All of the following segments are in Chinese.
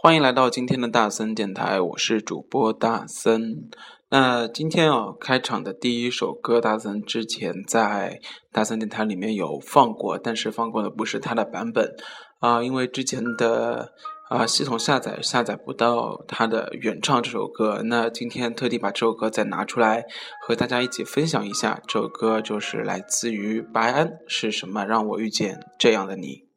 欢迎来到今天的大森电台，我是主播大森。那今天啊，开场的第一首歌，大森之前在大森电台里面有放过，但是放过的不是它的版本啊，因为之前的啊系统下载下载不到它的原唱这首歌。那今天特地把这首歌再拿出来和大家一起分享一下，这首歌就是来自于白安，是什么让我遇见这样的你？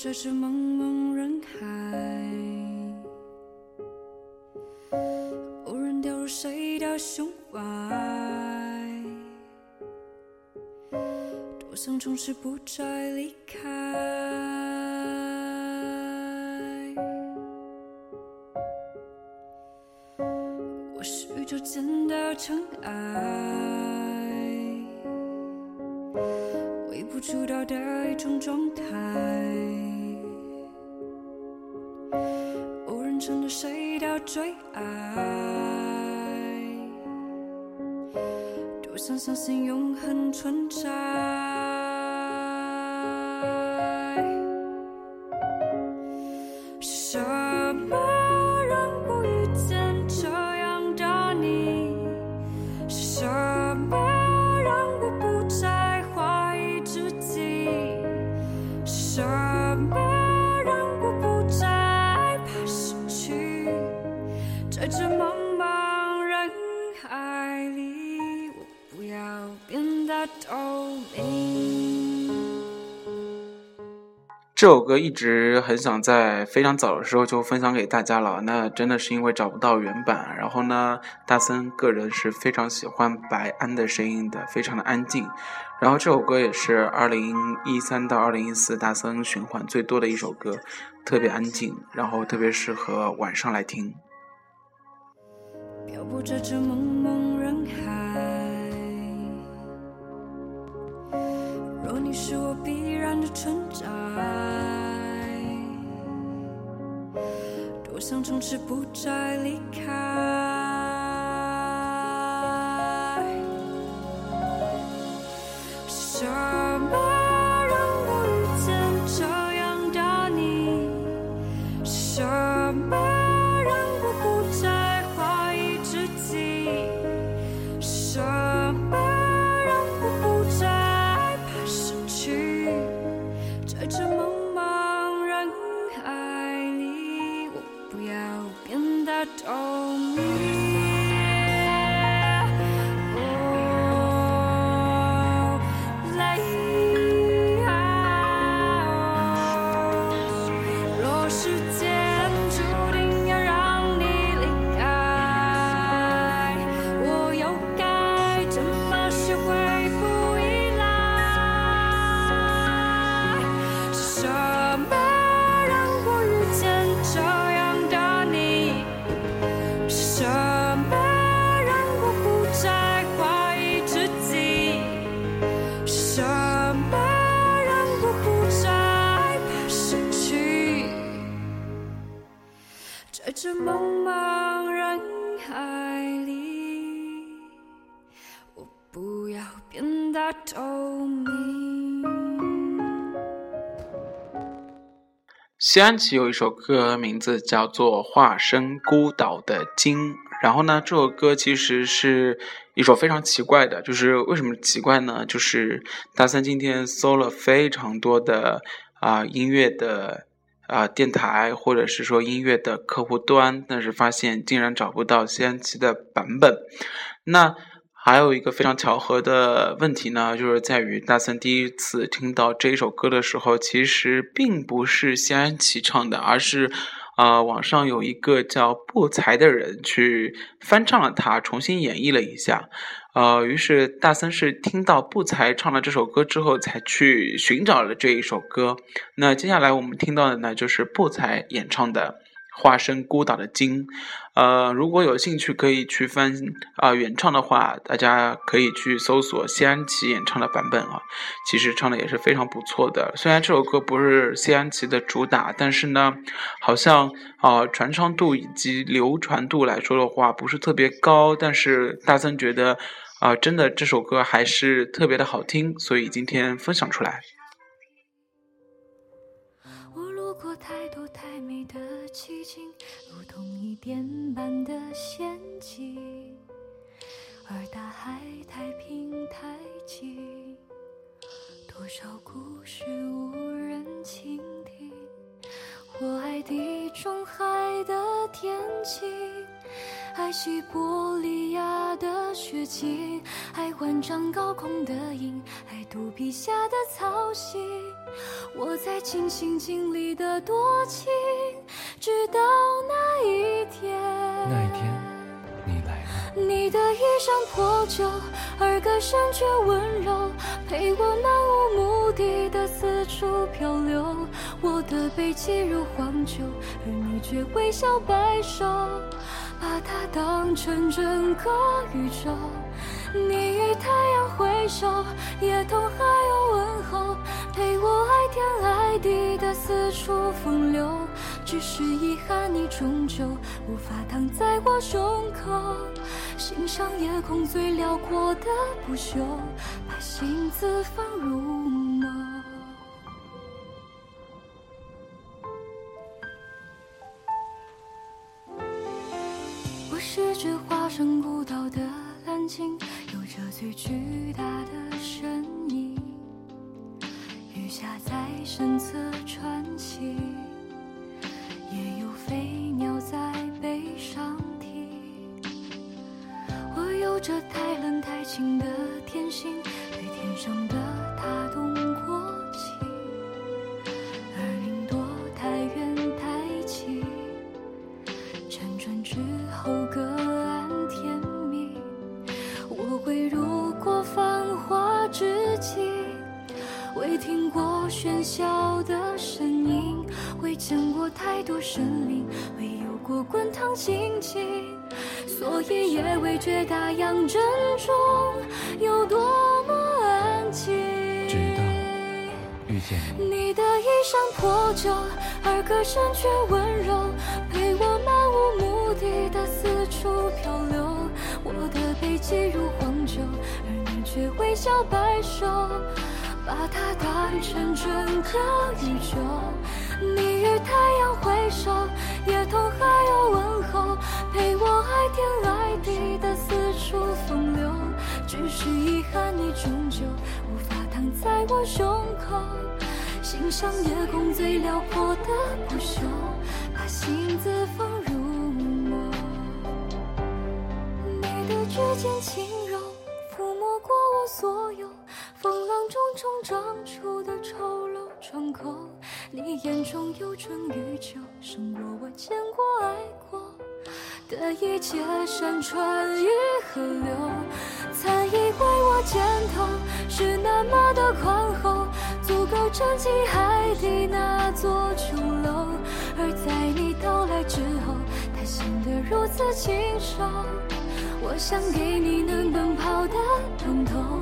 这是茫茫人海，无人掉入谁的胸怀，多想从此不再离开。我是宇宙间的尘埃，不足道的一种状态。无人承诺谁的最爱？多想相信永恒存在。这首歌一直很想在非常早的时候就分享给大家了，那真的是因为找不到原版。然后呢，大森个人是非常喜欢白安的声音的，非常的安静。然后这首歌也是二零一三到二零一四大森循环最多的一首歌，特别安静，然后特别适合晚上来听。漂泊在这茫茫人海，若你是我必然的存在，我想从此不再离开。不要变得透明。茫人海里，我不要变得透明。谢安琪有一首歌，名字叫做《化身孤岛的鲸》。然后呢，这首歌其实是一首非常奇怪的，就是为什么奇怪呢？就是大三今天搜了非常多的啊音乐的。啊，电台或者是说音乐的客户端，但是发现竟然找不到谢安琪的版本。那还有一个非常巧合的问题呢，就是在于大森第一次听到这一首歌的时候，其实并不是谢安琪唱的，而是。啊，网上有一个叫不才的人去翻唱了它，重新演绎了一下。呃，于是大森是听到不才唱了这首歌之后，才去寻找了这一首歌。那接下来我们听到的呢，就是不才演唱的《化身孤岛的鲸，呃，如果有兴趣可以去翻啊原唱的话，大家可以去搜索谢安琪演唱的版本啊，其实唱的也是非常不错的。虽然这首歌不是谢安琪的主打，但是呢，好像啊传唱度以及流传度来说的话不是特别高，但是大森觉得啊真的这首歌还是特别的好听，所以今天分享出来。我路过太多的奇景，如同一点般的仙境，而大海太平太静，多少故事无人倾听。我爱地中海的天晴，爱西伯利亚的雪景，爱万丈高空的鹰，爱肚皮下的草溪。我在尽心尽力的多情，直到那一天。那一天，你来了。你的衣衫破旧，而歌声却温柔，陪我漫无目的的四处漂流。我的背脊如荒丘，而你却微笑摆手，把它当成整个宇宙。你与太阳挥手，也同海鸥问候，陪我爱天爱地的四处风流。只是遗憾，你终究无法躺在我胸口，欣赏夜空最辽阔的不朽，把心字放入眸。我是只化身孤岛的蓝鲸，有着最巨大的身影，鱼虾在身侧穿行，这太冷太清的天性，对天上的它动过情，而云朵太远太轻。辗转之后各安天命，我未入过繁华之境，未听过喧嚣的声音，未见过太多生灵，未有过滚烫情，所以也未觉大洋正中有多么安静。直到遇见你，你的衣衫破旧，而歌声却温柔，陪我漫无目的的四处漂流。我的背脊如荒丘，而你却微笑摆首，把它当成整个宇宙。你与太阳挥手，也同海鸥问候，陪我爱天爱地的四处风流。只是遗憾，你终究无法躺在我胸口，欣赏夜空最辽阔的不朽，把心字放入眸。你的指尖轻柔，抚摸过我所有风浪中冲撞出的丑陋窗口。你眼中有春与秋，胜过我见过爱过的一切山川与河流。曾以为我肩头是那么的宽厚，足够撑起海底那座琼楼，而在你到来之后，它显得如此清瘦。我想给你能奔跑的通透，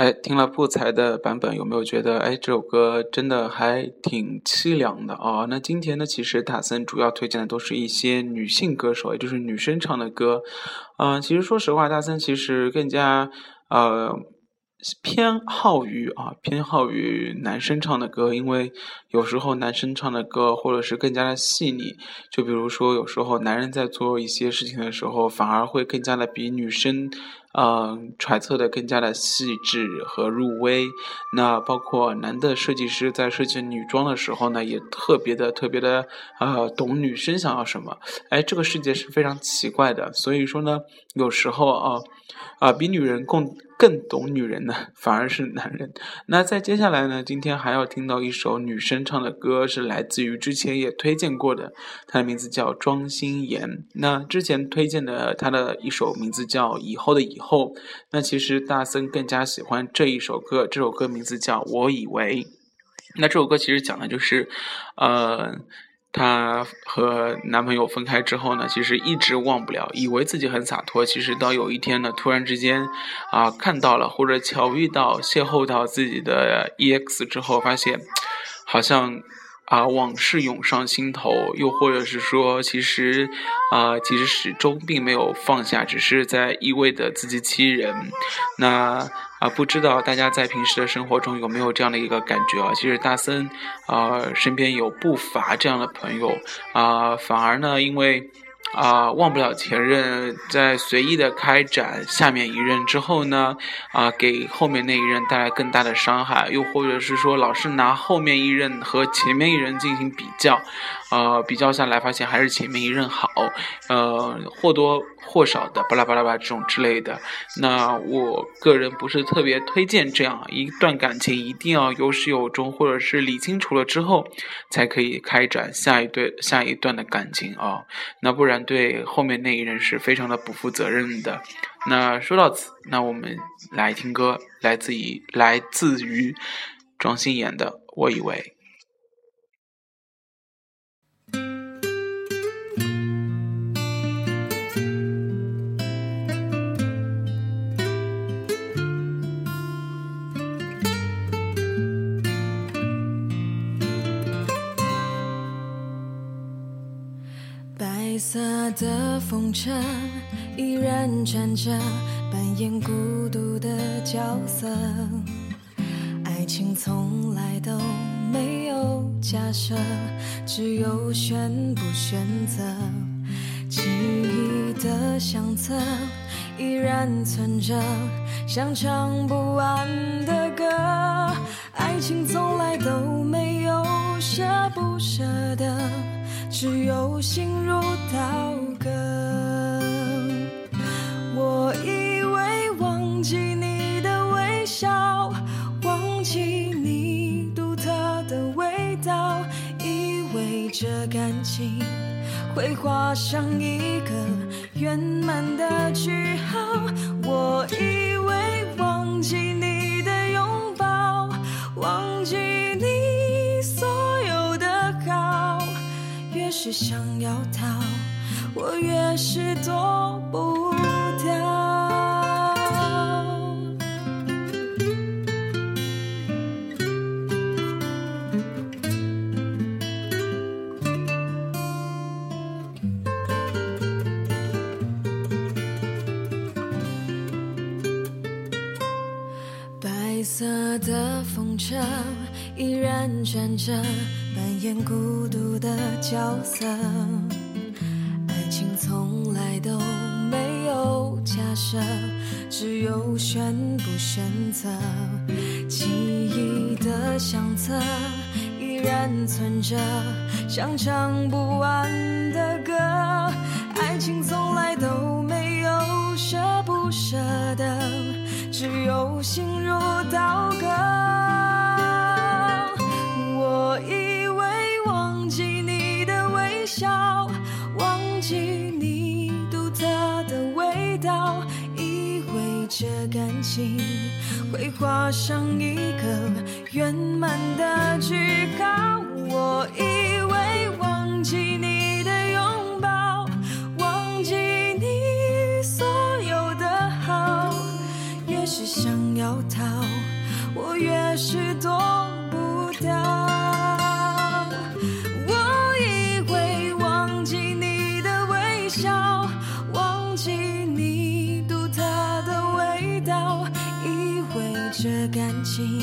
哎，听了不才的版本，有没有觉得哎这首歌真的还挺凄凉的啊、那今天呢，其实大森主要推荐的都是一些女性歌手，也就是女生唱的歌。嗯、其实说实话，大森其实更加呃偏好于啊偏好于男生唱的歌，因为有时候男生唱的歌或者是更加的细腻，就比如说有时候男人在做一些事情的时候，反而会更加的比女生。嗯，揣测的更加的细致和入微。那包括男的设计师在设计女装的时候呢，也特别的特别的呃懂女生想要什么。哎，这个世界是非常奇怪的。所以说呢，有时候啊啊，比女人更更懂女人的反而是男人。那在接下来呢，今天还要听到一首女生唱的歌，是来自于之前也推荐过的，她的名字叫庄心妍。那之前推荐的她的一首名字叫《以后的以》。后，那其实大森更加喜欢这一首歌，这首歌名字叫《我以为》。那这首歌其实讲的就是，呃，她和男朋友分开之后呢，其实一直忘不了，以为自己很洒脱，其实到有一天呢，突然之间啊看到了或者巧遇到、邂逅到自己的 EX 之后，发现好像。啊，往事涌上心头，又或者是说，其实，啊，其实始终并没有放下，只是在一味的自欺欺人。那啊，不知道大家在平时的生活中有没有这样的一个感觉啊？其实大森啊，身边有不乏这样的朋友啊，反而呢，因为。啊，忘不了前任，在随意的开展下面一任之后呢，啊，给后面那一任带来更大的伤害，又或者是说，老是拿后面一任和前面一任进行比较。呃，比较下来发现还是前面一任好，呃，或多或少的巴拉巴拉巴这种之类的。那我个人不是特别推荐这样一段感情，一定要有始有终，或者是理清楚了之后，才可以开展下一对下一段的感情啊。那不然对后面那一任是非常的不负责任的。那说到此，那我们来听歌，来自于来自于庄心妍的《我以为》。的风车依然转着，扮演孤独的角色。爱情从来都没有假设，只有选不选择。记忆的相册依然存着，像唱不完的歌。爱情从来都没有舍不舍得。只有心如刀割。我以为忘记你的微笑，忘记你独特的味道，以为这感情会画上一个圆满的句号。想要逃，我越是躲不色的风车依然转着。扮演孤独的角色，爱情从来都没有假设，只有选不选择。记忆的相册依然存着，像唱不完的歌。爱情从来都没有舍不舍得，只有心如刀割我以为忘记你的微笑忘记你独特的味道以为这感情会画上一个圆满的句号。我以为越是躲不掉我以为忘记你的微笑忘记你独特的味道以为这感情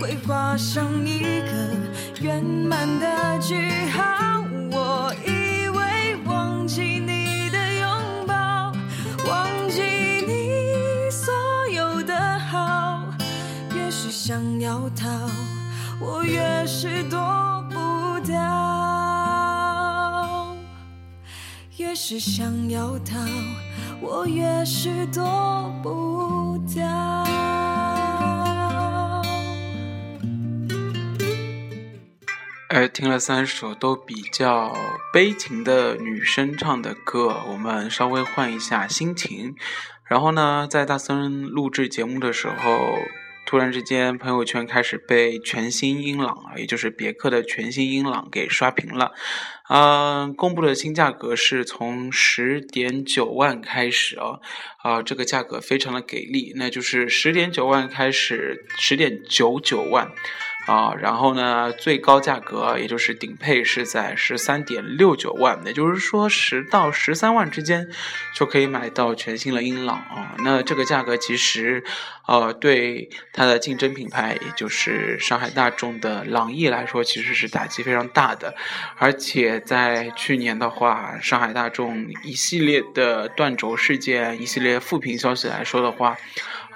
会画上一个圆满的句号。想要逃，我越是躲不掉。越是想要逃，我越是躲不掉。而听了三首都比较悲情的女生唱的歌，我们稍微换一下心情。然后呢，在大森录制节目的时候，突然之间朋友圈开始被全新英朗啊，也就是别克的全新英朗给刷屏了。嗯，公布的新价格是从十点九万开始哦，啊，这个价格非常的给力，那就是十点九万开始，十点九九万。啊，然后呢，最高价格也就是顶配是在十三点六九万，也就是说十到十三万之间就可以买到全新的英朗啊。那这个价格其实，呃，对它的竞争品牌，也就是上海大众的朗逸来说，其实是打击非常大的。而且在去年的话，上海大众一系列的断轴事件、一系列负评消息来说的话。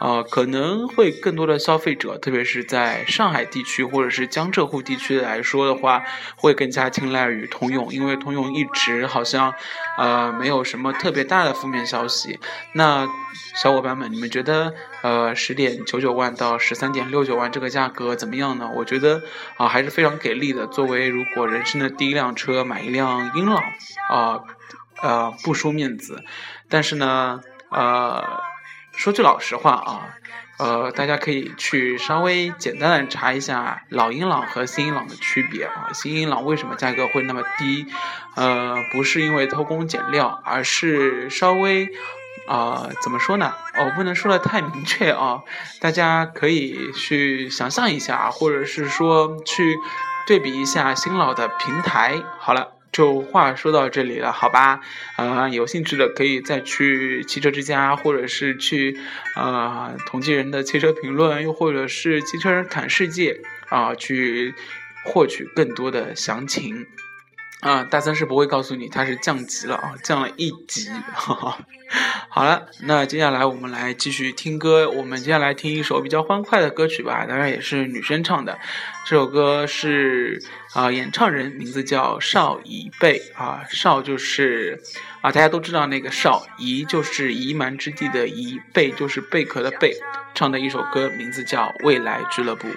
呃，可能会更多的消费者，特别是在上海地区或者是江浙沪地区来说的话，会更加青睐于通用，因为通用一直好像，呃，没有什么特别大的负面消息。那小伙伴们，你们觉得，呃，十点九九万到十三点六九万这个价格怎么样呢？我觉得啊，还是非常给力的。作为如果人生的第一辆车买一辆英朗，啊，呃，不输面子。但是呢，呃。说句老实话啊，呃，大家可以去稍微简单的查一下老英朗和新英朗的区别啊。新英朗为什么价格会那么低？呃，不是因为偷工减料，而是稍微啊，怎么说呢？我不能说的太明确啊。大家可以去想象一下，或者是说去对比一下新老的平台。好了。就话说到这里了，好吧？啊，有兴趣的可以再去汽车之家，或者是去啊同济人的汽车评论，又或者是汽车人侃世界啊，去获取更多的详情。啊，大三是不会告诉你它是降级了啊，降了一级。哈哈。好了，那接下来我们来继续听歌。我们接下来听一首比较欢快的歌曲吧，当然也是女生唱的。这首歌是啊，演唱人名字叫邵怡贝啊，邵就是啊，大家都知道那个邵怡就是夷蛮之地的夷，贝就是贝壳的贝，唱的一首歌名字叫《未来俱乐部》。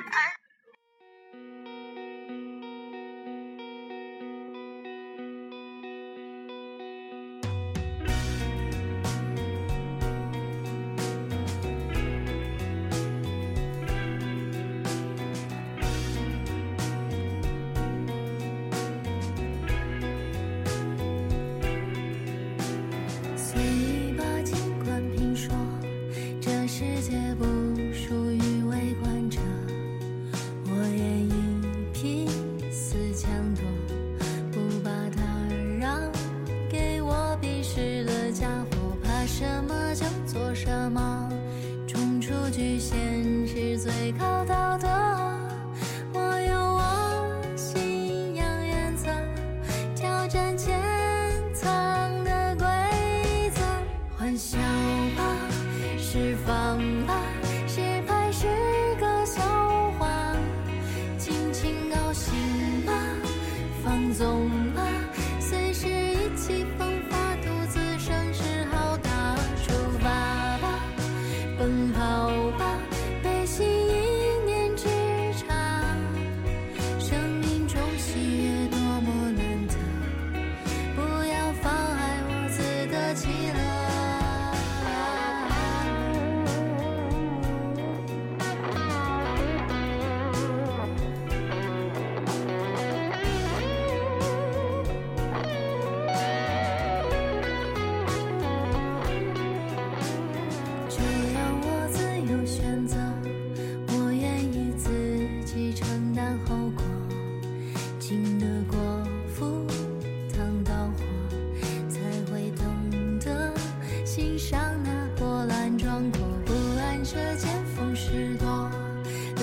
这见风使舵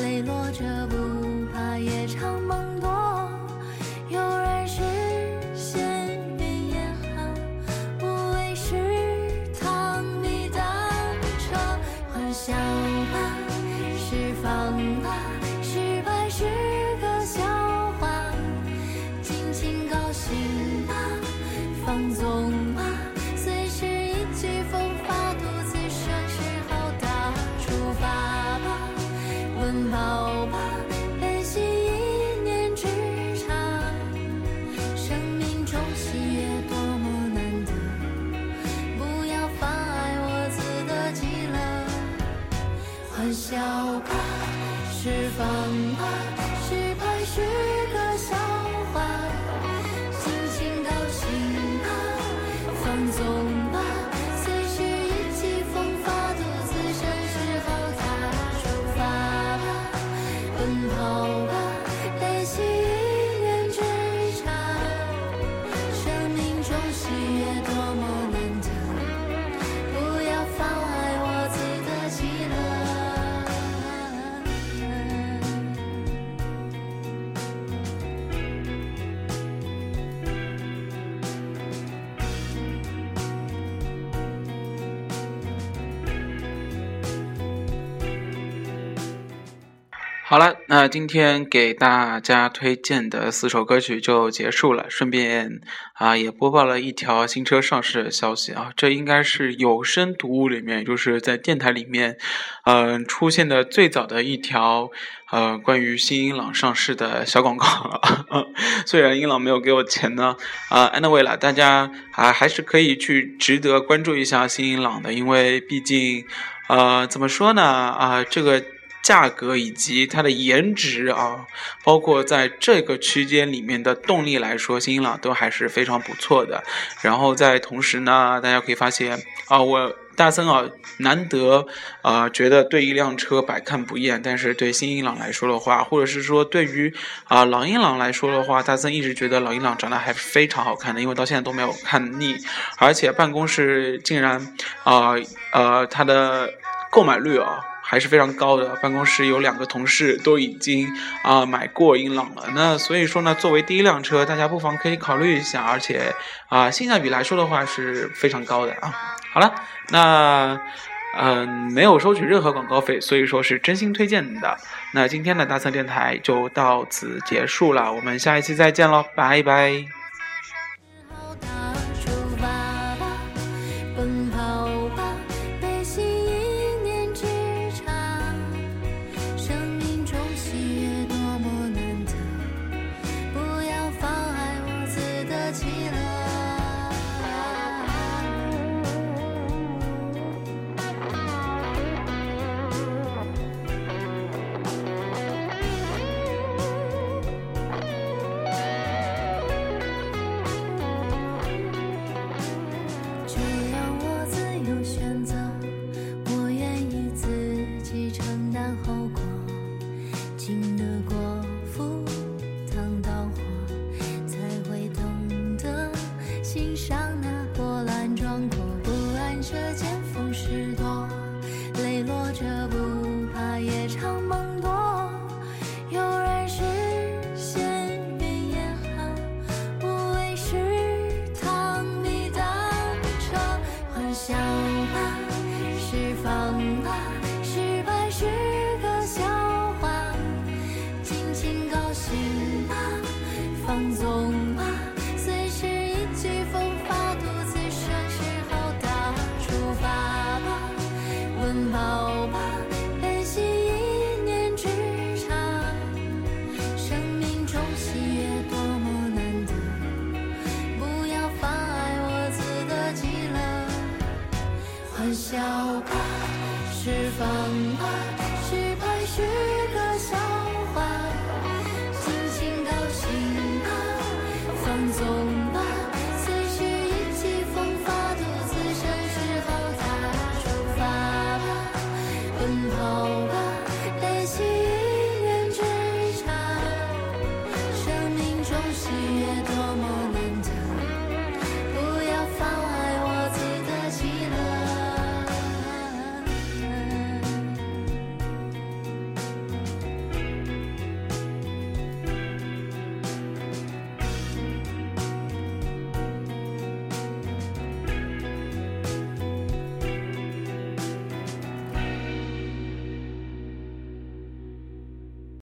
泪落着不欢笑吧，释放吧，好了，那今天给大家推荐的四首歌曲就结束了，顺便啊也播报了一条新车上市的消息啊，这应该是有声读物里面，就是在电台里面，嗯、出现的最早的一条呃关于新英朗上市的小广告了。虽然英朗没有给我钱呢，啊、a n y w a y 啦，大家啊还是可以去值得关注一下新英朗的，因为毕竟呃怎么说呢啊、这个。价格以及它的颜值啊，包括在这个区间里面的动力来说，新英朗都还是非常不错的。然后在同时呢，大家可以发现啊，我大森啊难得啊觉得对一辆车百看不厌，但是对新英朗来说的话，或者是说对于啊老英朗来说的话，大森一直觉得老英朗长得还非常好看的，因为到现在都没有看腻，而且办公室竟然啊呃它的购买率啊。还是非常高的，办公室有两个同事都已经啊、买过英朗了。那所以说呢，作为第一辆车，大家不妨可以考虑一下，而且啊、性价比来说的话是非常高的啊。好了，那嗯、没有收取任何广告费，所以说是真心推荐的。那今天的大森电台就到此结束了，我们下一期再见喽，拜拜。